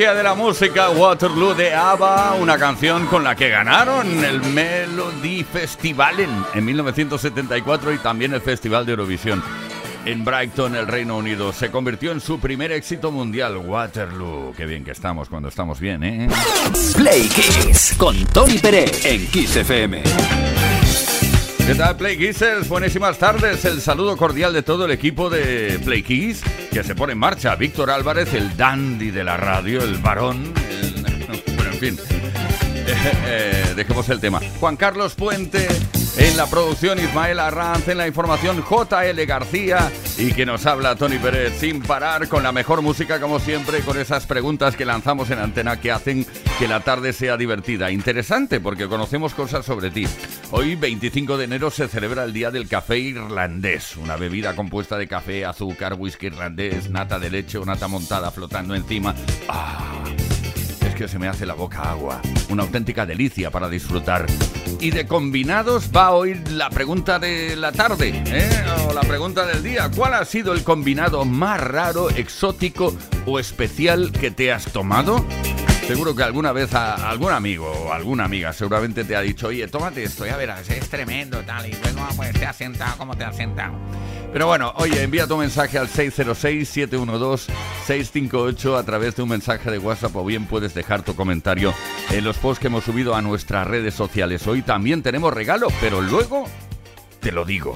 De la música Waterloo de ABBA, una canción con la que ganaron el Melody Festival en, 1974 y también el Festival de Eurovisión en Brighton, el Reino Unido. Se convirtió en su primer éxito mundial, Waterloo. Qué bien que estamos cuando estamos bien, ¿eh? Play Kiss con Tony Pérez en Kiss FM. ¿Qué tal, Play Kissers? Buenísimas tardes. El saludo cordial de todo el equipo de Play Kiss que se pone en marcha. Víctor Álvarez, el dandy de la radio, el varón. Bueno, en fin. Eh, eh, dejemos el tema. Juan Carlos Puente en la producción, Ismael Arranz en la información, JL García y que nos habla Tony Pérez sin parar con la mejor música como siempre, con esas preguntas que lanzamos en antena que hacen que la tarde sea divertida. Interesante porque conocemos cosas sobre ti. Hoy, 25 de enero, se celebra el Día del Café Irlandés, una bebida compuesta de café, azúcar, whisky irlandés, nata de leche o nata montada flotando encima. ¡Ah! Que se me hace la boca agua. Una auténtica delicia para disfrutar. Y de combinados va hoy la pregunta de la tarde, ¿eh? o la pregunta del día. ¿Cuál ha sido el combinado más raro, exótico o especial que te has tomado? Seguro que alguna vez a, algún amigo o alguna amiga seguramente te ha dicho, oye, tómate esto, ya verás, es tremendo, tal, y luego pues te has sentado, ¿cómo te has sentado? Pero bueno, oye, envía tu mensaje al 606-712-658 a través de un mensaje de WhatsApp o bien puedes dejar tu comentario en los posts que hemos subido a nuestras redes sociales. Hoy también tenemos regalo, pero luego te lo digo.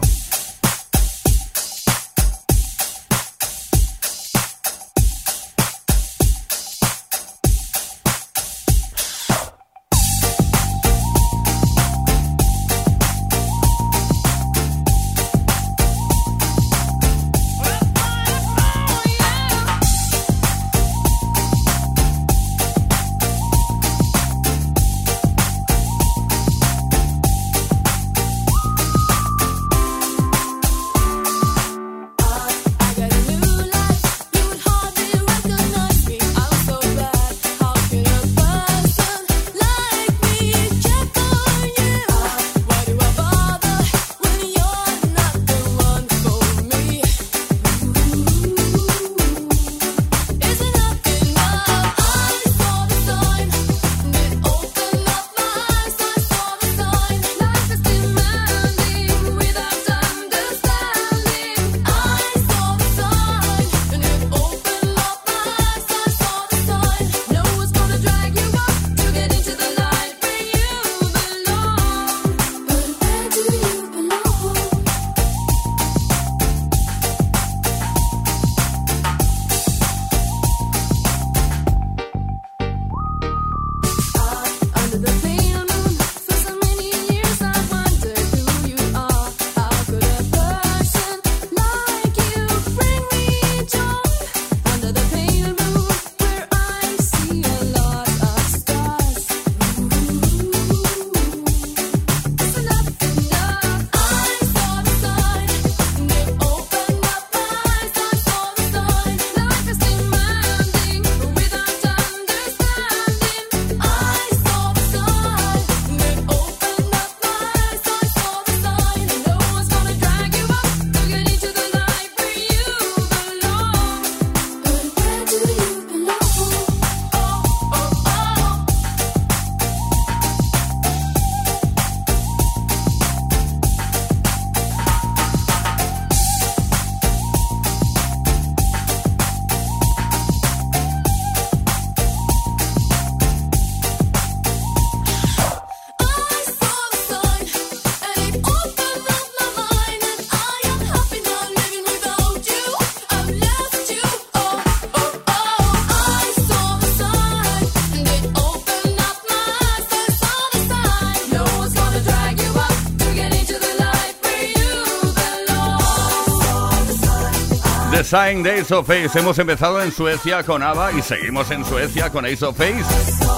The Sign de Ace of Face. Hemos empezado en Suecia con ABBA y seguimos en Suecia con Ace of Face.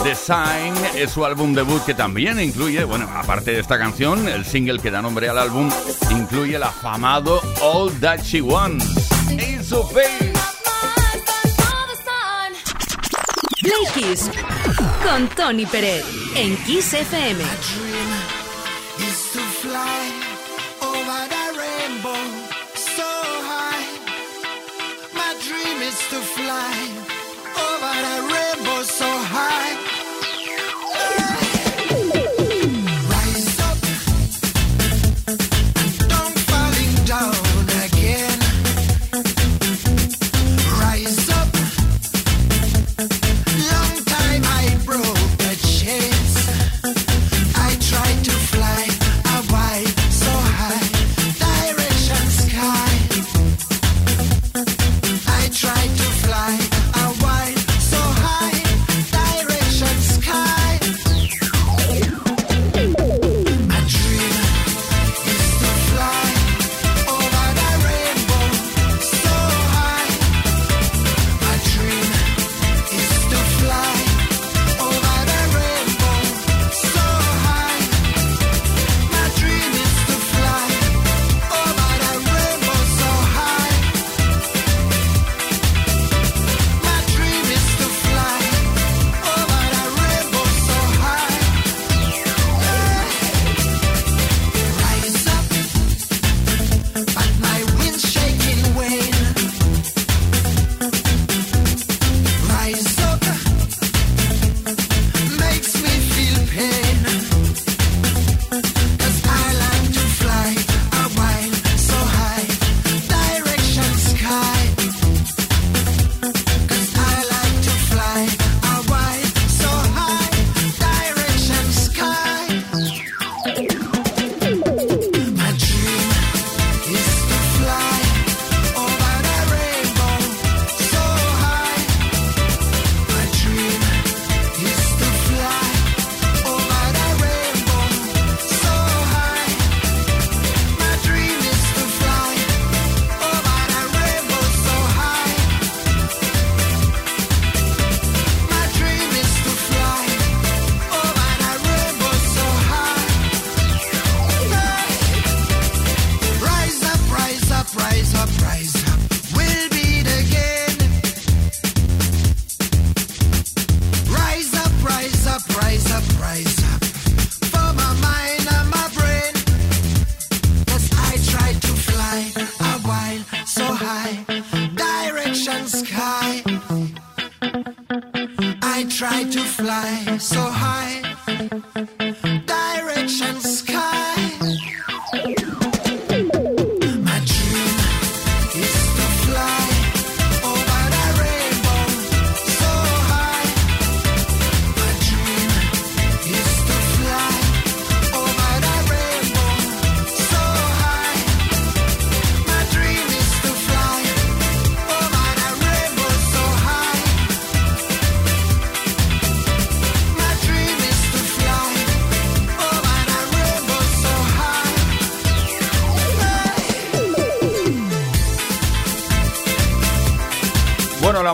The Sign es su álbum debut que también incluye, bueno, aparte de esta canción, el single que da nombre al álbum incluye el afamado All That She Wants. Ace of Face. Kiss con Tony Pérez en Kiss FM. time.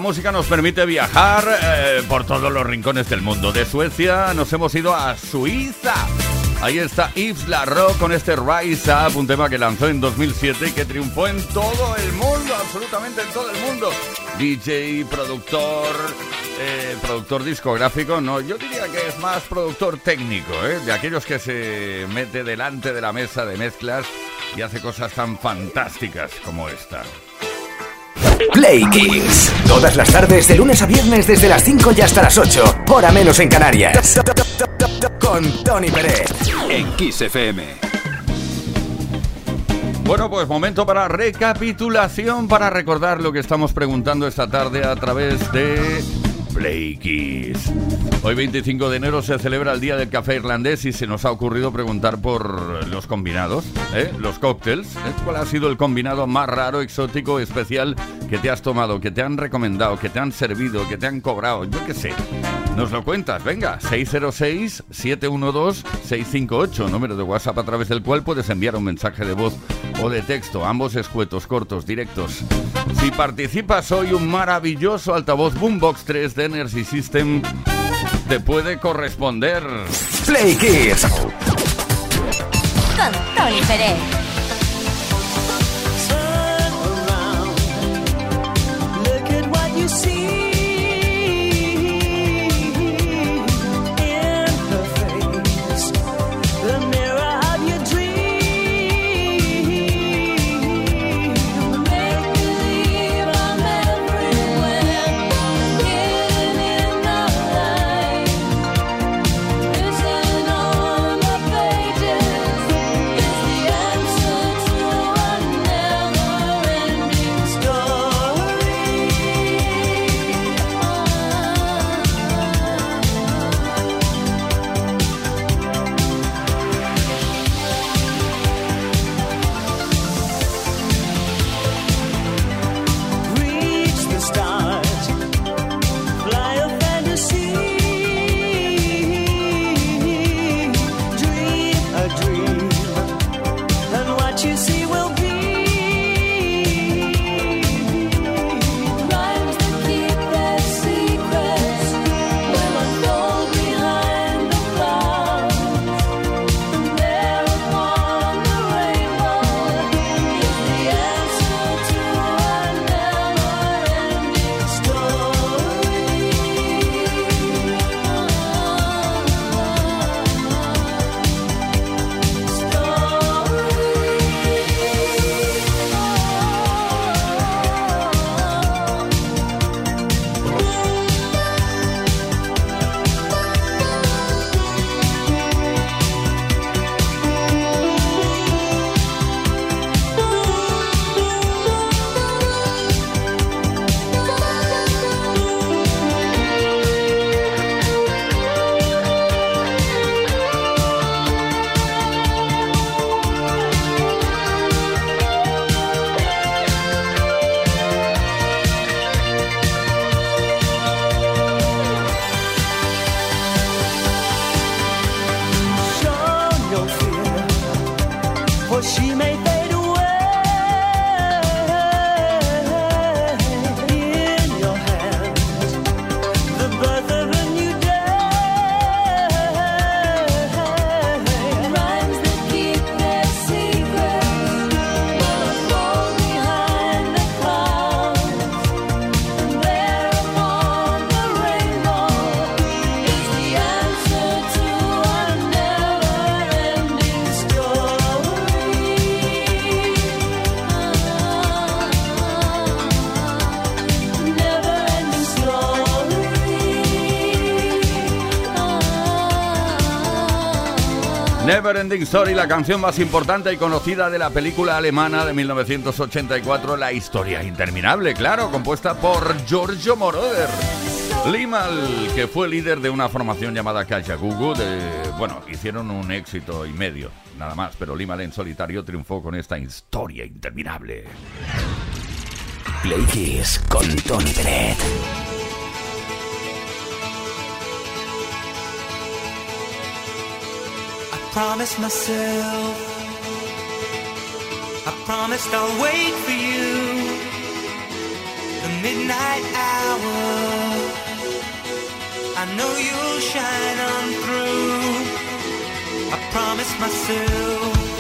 Música nos permite viajar eh, por todos los rincones del mundo. De Suecia nos hemos ido a Suiza. Ahí está Yves Larro con este Rise Up, un tema que lanzó en 2007 y que triunfó en todo el mundo, absolutamente en todo el mundo. DJ, productor, eh, productor discográfico, no, yo diría que es más productor técnico, ¿eh? de aquellos que se mete delante de la mesa de mezclas y hace cosas tan fantásticas como esta. Play Kings. Todas las tardes, de lunes a viernes, desde las 5 y hasta las 8. Hora menos en Canarias. Con Tony Pérez. En Kiss FM. Bueno, pues momento para recapitulación, para recordar lo que estamos preguntando esta tarde a través de Play Kiss. Hoy 25 de enero se celebra el Día del Café Irlandés y se nos ha ocurrido preguntar por los combinados, ¿eh? los cócteles. ¿eh? ¿Cuál ha sido el combinado más raro, exótico, especial que te has tomado, que te han recomendado, que te han servido, que te han cobrado? Yo qué sé. Nos lo cuentas, venga, 606-712-658, número de WhatsApp a través del cual puedes enviar un mensaje de voz o de texto, ambos escuetos, cortos, directos. Si participas hoy, un maravilloso altavoz Boombox 3 de Energy System te puede corresponder. Play Kids. Con Tony Pérez. Story, la canción más importante y conocida de la película alemana de 1984, La historia interminable, claro, compuesta por Giorgio Moroder. Limal, que fue líder de una formación llamada Kajagoogoo, de, bueno, hicieron un éxito y medio, nada más, pero Limal en solitario triunfó con esta historia interminable. Play con Tony Peret. Promised myself, I promised I'll wait for you. The midnight hour, I know you'll shine on through. I promised myself,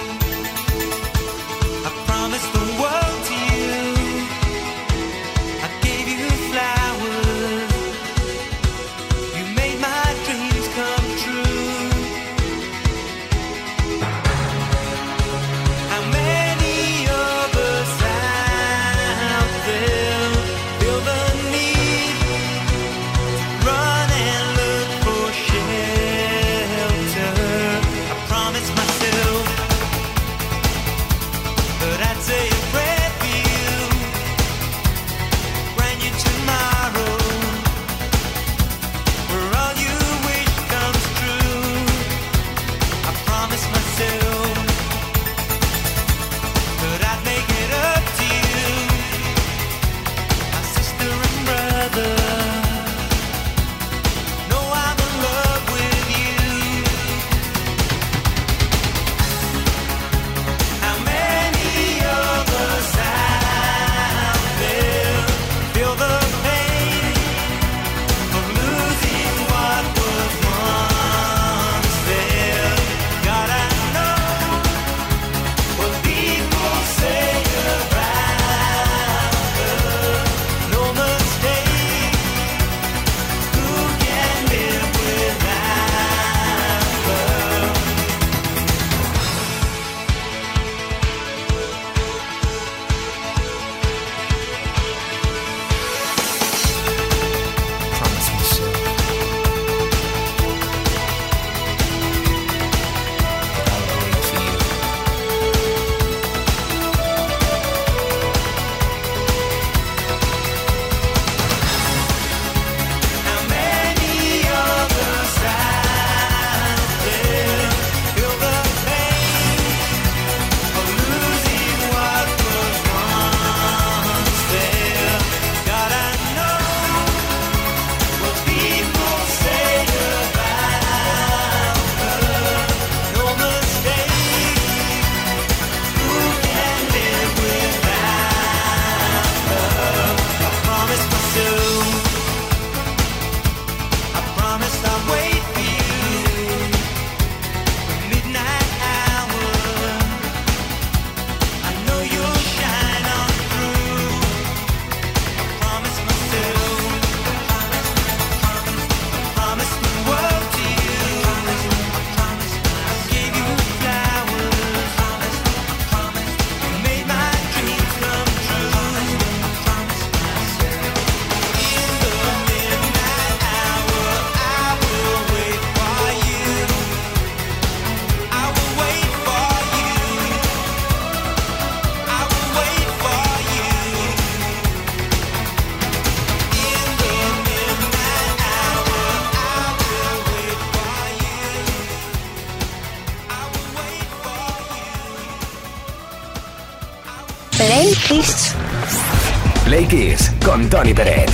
Play con Tony Peret.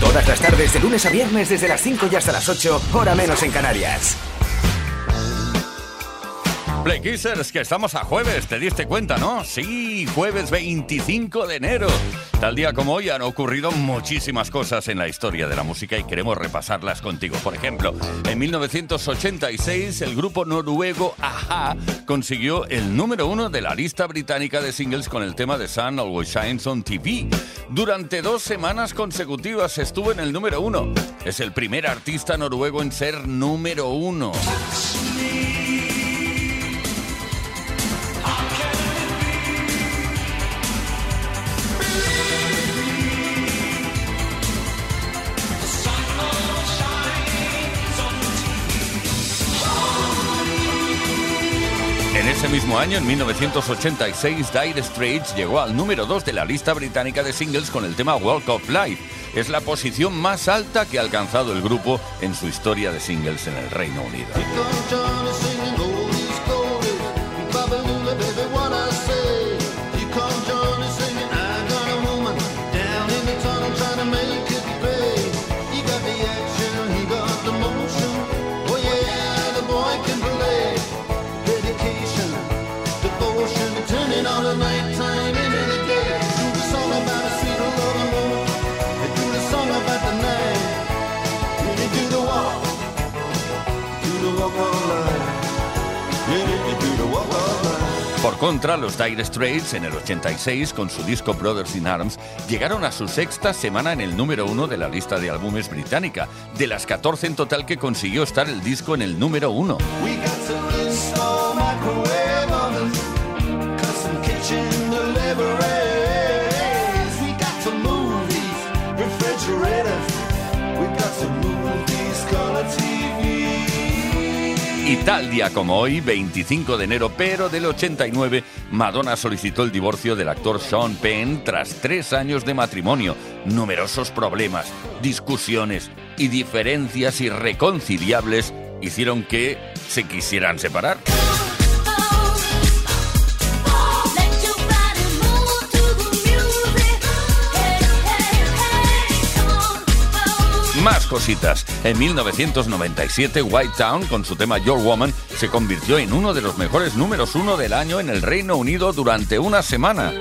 Todas las tardes de lunes a viernes desde las 5 y hasta las 8, hora menos en Canarias. Play Kissers, que estamos a jueves, ¿te diste cuenta, no? Sí, jueves 25 de enero. Tal día como hoy han ocurrido muchísimas cosas en la historia de la música y queremos repasarlas contigo. Por ejemplo, en 1986 el grupo noruego Aja consiguió el número uno de la lista británica de singles con el tema de Sun Always Shines on TV. Durante dos semanas consecutivas estuvo en el número uno. Es el primer artista noruego en ser número uno. Mismo año, en 1986, Dire Straits llegó al número 2 de la lista británica de singles con el tema Walk of Life. Es la posición más alta que ha alcanzado el grupo en su historia de singles en el Reino Unido. Contra, los Dire Straits en el 86, con su disco Brothers in Arms, llegaron a su sexta semana en el número uno de la lista de álbumes británica, de las 14 en total que consiguió estar el disco en el número uno. Y tal día como hoy, 25 de enero, pero del 89, Madonna solicitó el divorcio del actor Sean Penn tras tres años de matrimonio. Numerosos problemas, discusiones y diferencias irreconciliables hicieron que se quisieran separar. Cositas. En 1997, White Town, con su tema Your Woman, se convirtió en uno de los mejores números uno del año en el Reino Unido durante una semana.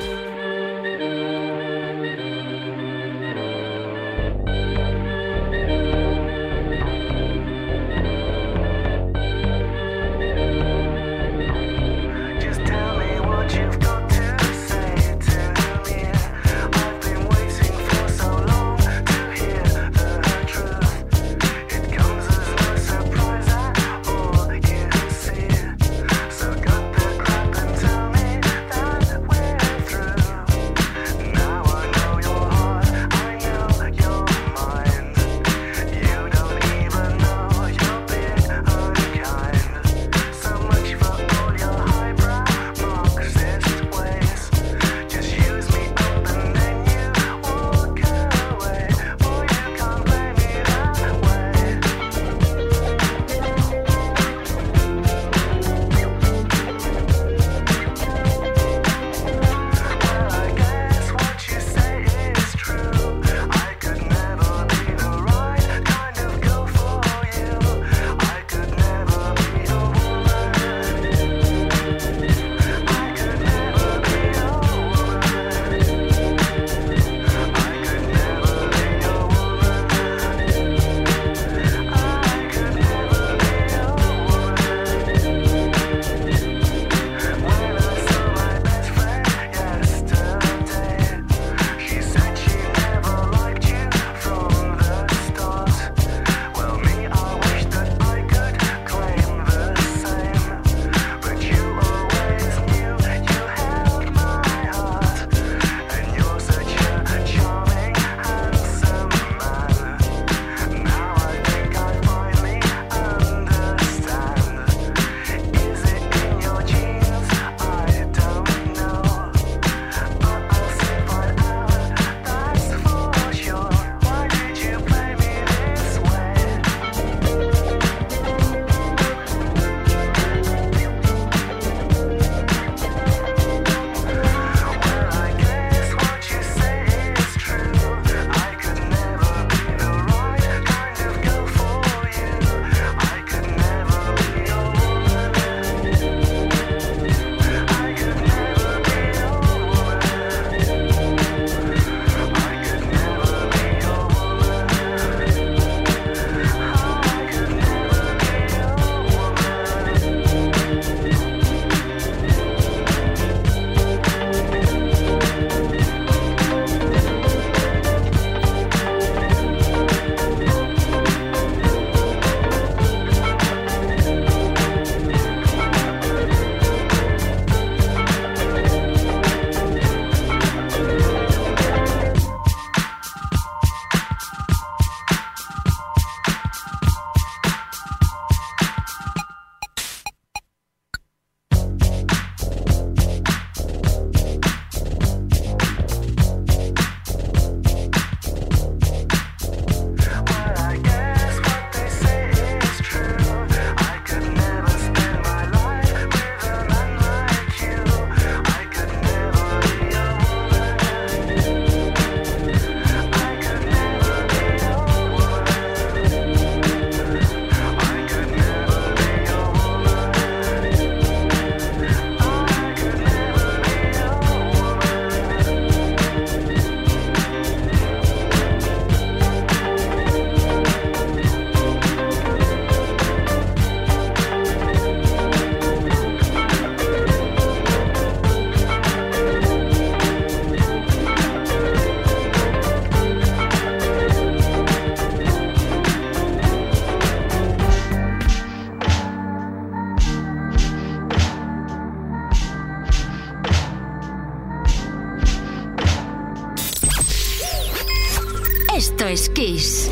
Esto es Kiss.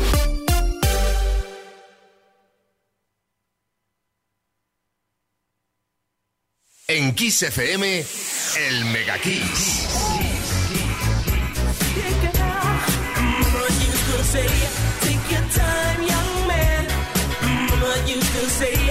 En Kiss FM, el Mega Kiss. Say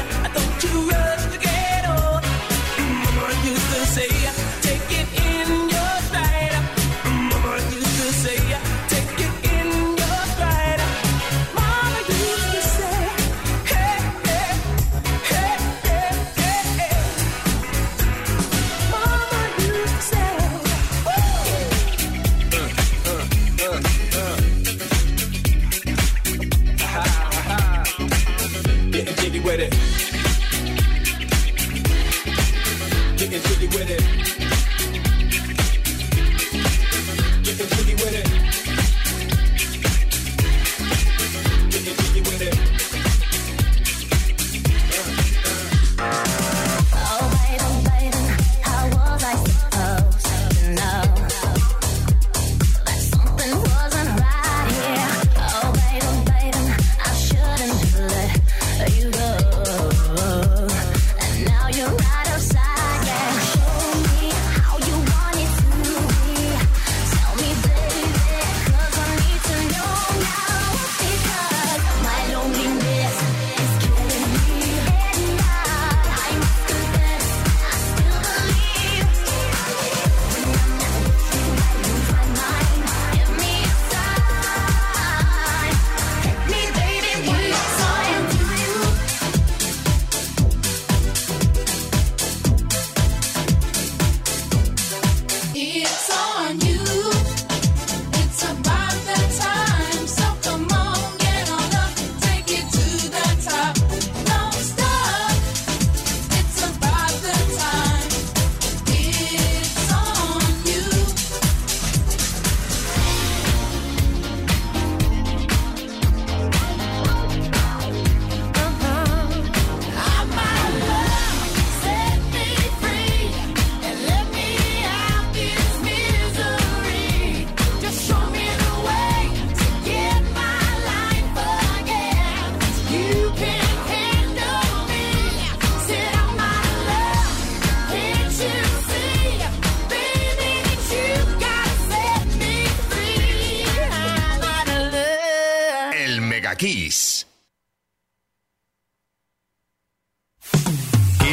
with it.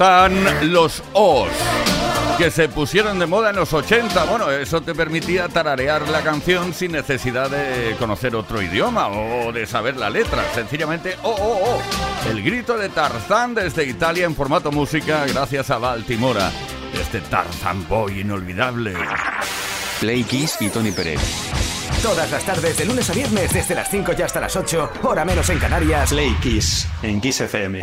Están los O's que se pusieron de moda en los 80. Bueno, eso te permitía tararear la canción sin necesidad de conocer otro idioma o de saber la letra. Sencillamente, oh, oh, oh. El grito de Tarzán desde Italia en formato música gracias a Baltimora. Este Tarzán Boy inolvidable. Play Kiss y Tony Pérez. Todas las tardes, de lunes a viernes, desde las 5 y hasta las 8, hora menos en Canarias. Play Kiss en Kiss FM.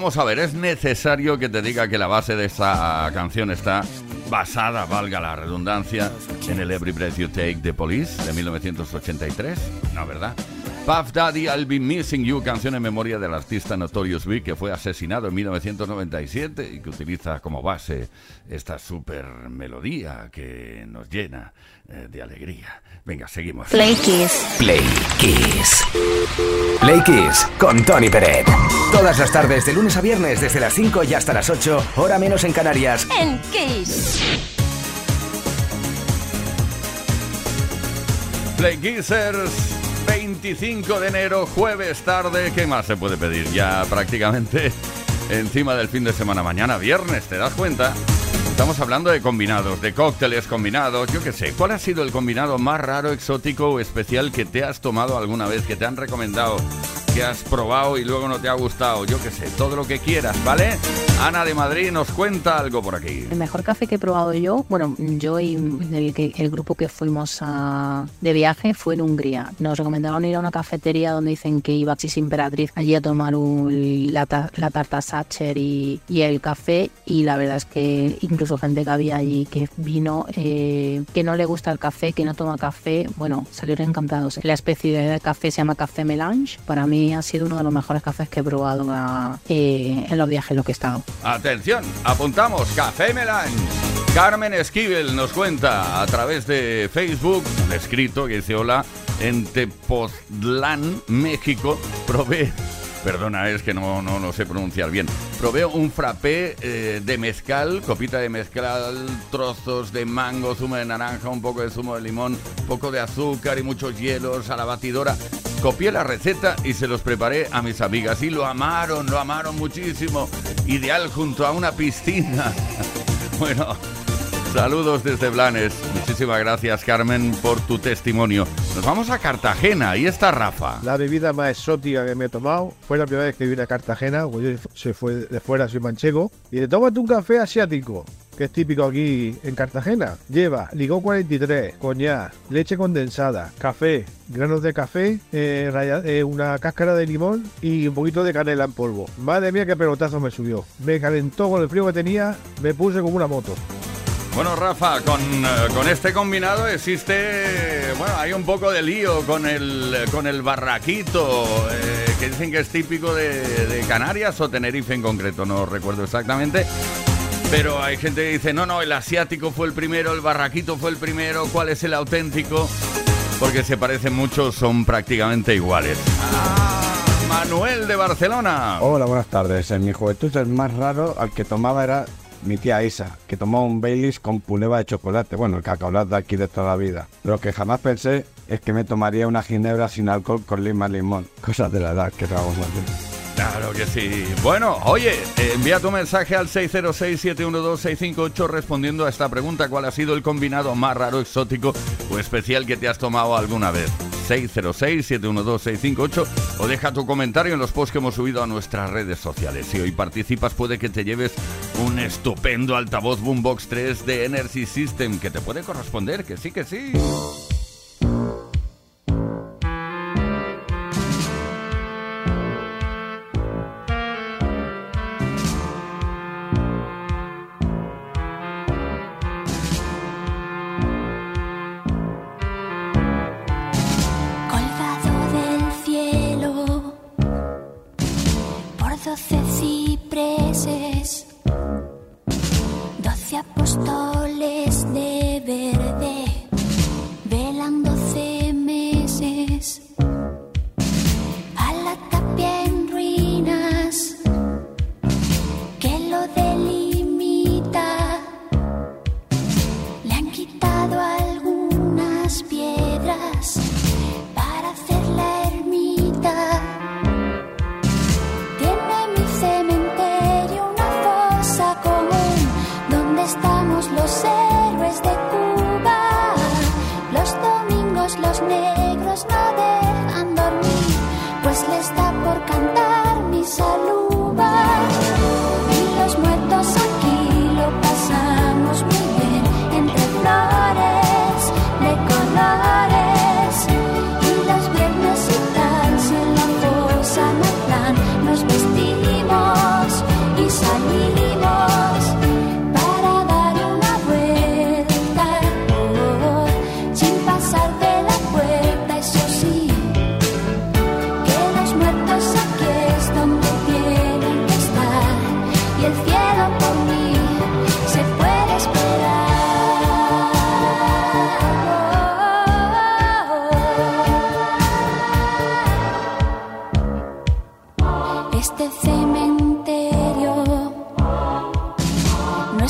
Vamos a ver, es necesario que te diga que la base de esta canción está basada, valga la redundancia, en el Every Breath You Take de Police de 1983. No, ¿verdad? Puff Daddy, I'll Be Missing You, canción en memoria del artista Notorious Big que fue asesinado en 1997 y que utiliza como base esta super melodía que nos llena eh, de alegría. Venga, seguimos. Play Kiss. Play Kiss. Play Kiss con Tony Peret. Todas las tardes, de lunes a viernes, desde las 5 y hasta las 8, hora menos en Canarias. En Kiss. Play Kissers. 25 de enero, jueves tarde. ¿Qué más se puede pedir? Ya prácticamente encima del fin de semana. Mañana viernes, ¿te das cuenta? Estamos hablando de combinados, de cócteles combinados, yo qué sé. ¿Cuál ha sido el combinado más raro, exótico o especial que te has tomado alguna vez, que te han recomendado, que has probado y luego no te ha gustado? Yo qué sé, todo lo que quieras, ¿vale? Ana de Madrid nos cuenta algo por aquí. El mejor café que he probado yo, bueno, yo y el, el grupo que fuimos a- de viaje fue en Hungría. Nos recomendaron ir a una cafetería donde dicen que iba Axis Imperatriz allí a tomar un- la, la tarta Sacher y, y el café y la verdad es que incluso gente que había allí que vino, eh, que no le gusta el café, que no toma café, bueno, salieron encantados. La especialidad de café se llama café melange. Para mí ha sido uno de los mejores cafés que he probado ah, eh, en los viajes en los que he estado. Atención, apuntamos, Café Melange. Carmen Esquivel nos cuenta a través de Facebook, un escrito que dice hola, en Tepoztlán, México, probé, perdona, es que no, no lo sé pronunciar bien, probé un frappé eh, de mezcal, copita de mezcal, trozos de mango, zumo de naranja, un poco de zumo de limón, poco de azúcar y muchos hielos a la batidora. Copié la receta y se los preparé a mis amigas y lo amaron, lo amaron muchísimo. Ideal junto a una piscina. Bueno, saludos desde Blanes. Muchísimas gracias Carmen por tu testimonio. Nos vamos a Cartagena. Ahí está Rafa. La bebida más exótica que me he tomado fue la primera vez que vine a Cartagena, porque yo se fue de fuera, soy manchego, y de tómate un café asiático, que es típico aquí en Cartagena. Lleva licor 43, coñac, leche condensada, café, granos de café, eh, eh, una cáscara de limón y un poquito de canela en polvo. Madre mía, qué pelotazo me subió. Me calentó con el frío que tenía, me puse como una moto. Bueno, Rafa, con, eh, con este combinado existe, bueno, hay un poco de lío con el, con el barraquito, eh, que dicen que es típico de, Canarias o Tenerife en concreto, no recuerdo exactamente. Pero hay gente que dice, no, no, el asiático fue el primero, el barraquito fue el primero, ¿cuál es el auténtico? Porque se parecen mucho, son prácticamente iguales. Ah, Manuel de Barcelona. Hola, buenas tardes. En mi juventud el más raro al que tomaba era mi tía Isa, que tomaba un Baileys con puleva de chocolate, bueno, el cacaolat de aquí de toda la vida. Lo que jamás pensé es que me tomaría una ginebra sin alcohol con lima limón. Cosas de la edad que tragamos más. Claro que sí. Bueno, oye, envía tu mensaje al 606-712-658 respondiendo a esta pregunta. ¿Cuál ha sido el combinado más raro, exótico o especial que te has tomado alguna vez? 606-712-658 o deja tu comentario en los posts que hemos subido a nuestras redes sociales. Si hoy participas puede que te lleves un estupendo altavoz Boombox 3 de Energy System que te puede corresponder, que sí, que sí.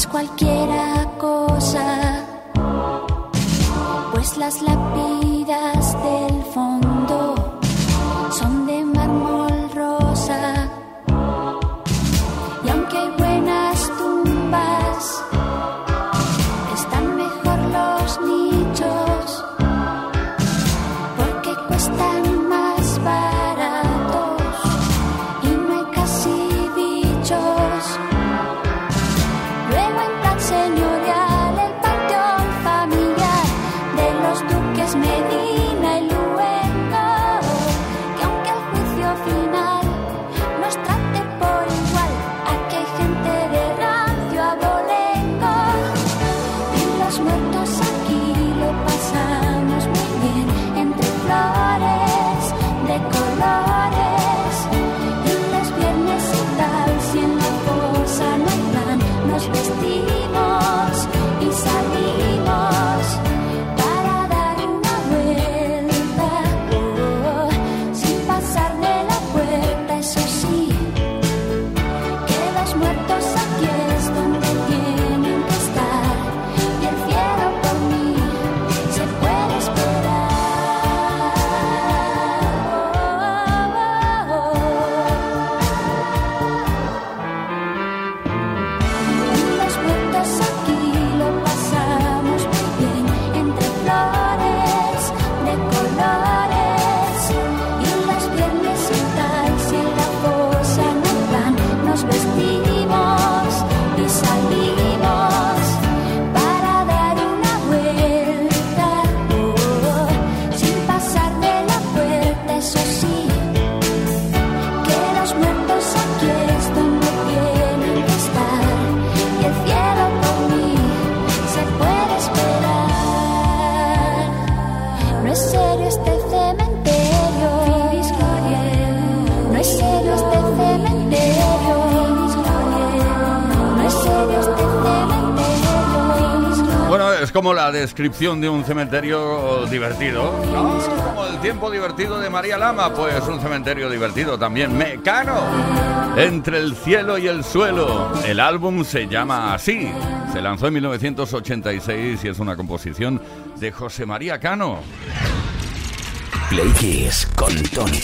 Es cualquiera cosa, pues las lápidas del fondo como la descripción de un cementerio divertido. Como el tiempo divertido de María Lama, pues un cementerio divertido también. Mecano, entre el cielo y el suelo. El álbum se llama así. Se lanzó en 1986 y es una composición de José María Cano. Play Kiss con Tony.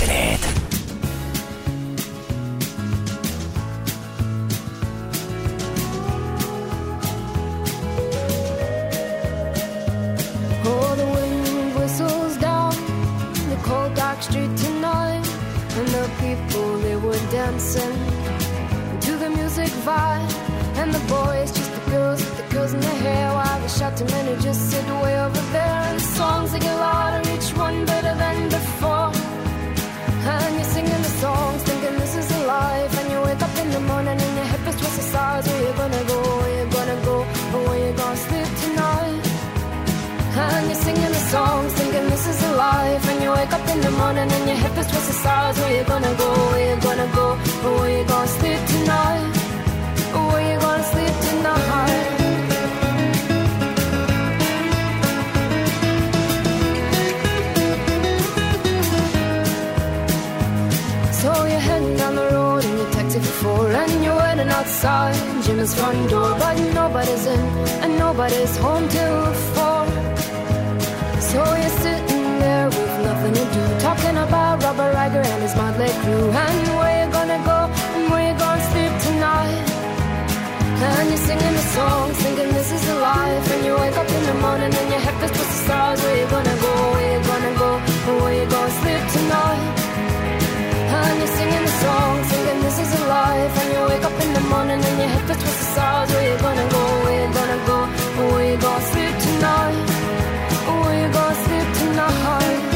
You gonna go? Where you gonna go? Where you gonna sleep tonight? Where you gonna sleep tonight? So you're heading down the road in your taxi for four And you're waiting outside Jim's front door But nobody's in and nobody's home till four So you're sitting Talking about Robert Riger and his motley crew And where you gonna go and where you gonna sleep tonight and you're singing the song, thinking this is the life And you wake up in the morning and your head feels towards the stars Where you gonna go, where you gonna go, or where you gonna sleep tonight and you're singing the song, thinking this is a life. And you wake up in the morning and your head feels towards the stars. Where you gonna go? Where you gonna go? Or where you gonna sleep tonight? Where you gonna sleep tonight?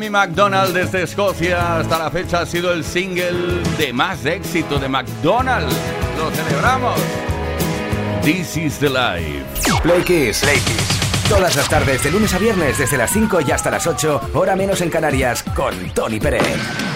Amy McDonald desde Escocia hasta la fecha ha sido el single de más éxito de McDonald's. Lo celebramos. This is the life. Play Kiss. Todas las tardes, de lunes a viernes, desde las 5 y hasta las 8, hora menos en Canarias, con Tony Pérez.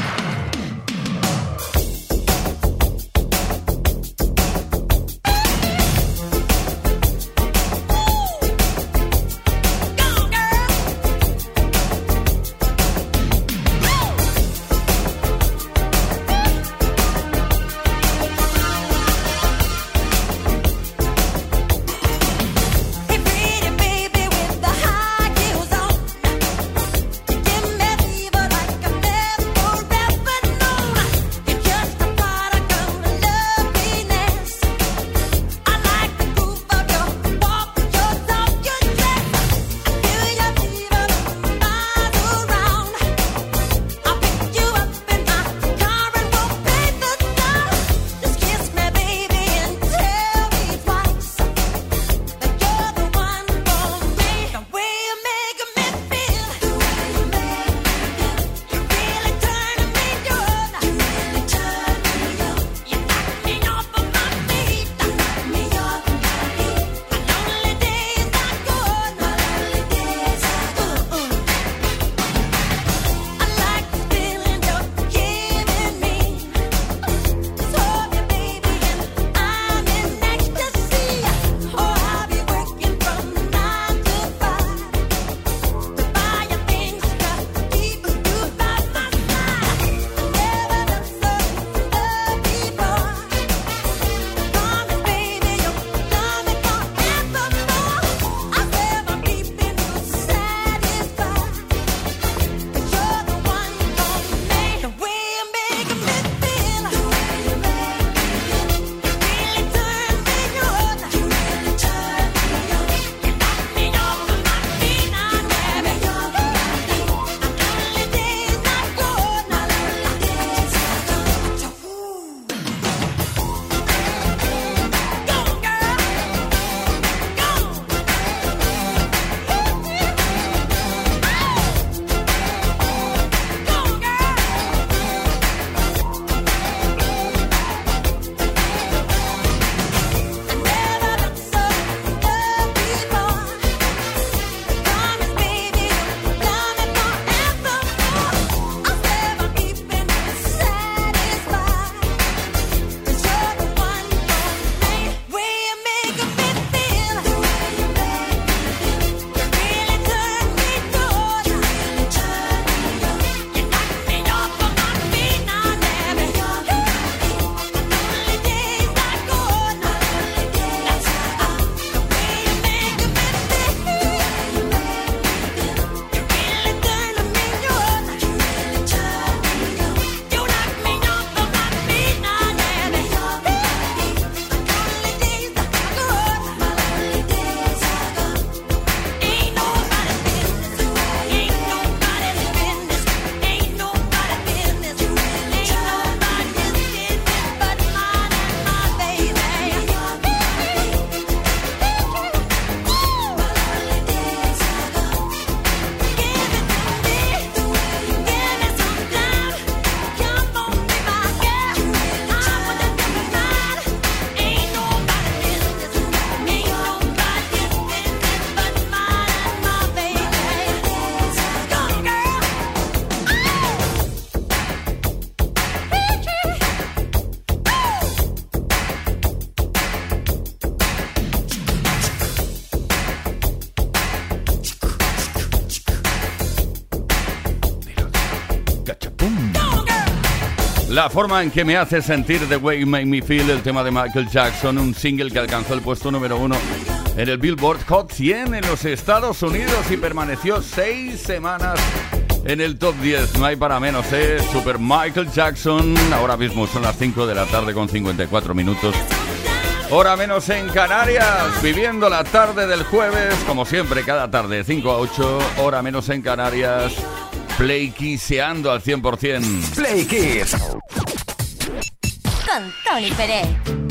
La forma en que me hace sentir The Way You Make Me Feel, el tema de Michael Jackson, un single que alcanzó el puesto número uno en el Billboard Hot 100 en los Estados Unidos y permaneció seis semanas en el top 10. No hay para menos, ¿eh? Super Michael Jackson. Ahora mismo son las 5 de la tarde con 54 minutos. Hora menos en Canarias, viviendo la tarde del jueves, como siempre, cada tarde, 5 a 8, hora menos en Canarias, Play Kisseando al 100%. Play Kiss. Con Tony Pérez.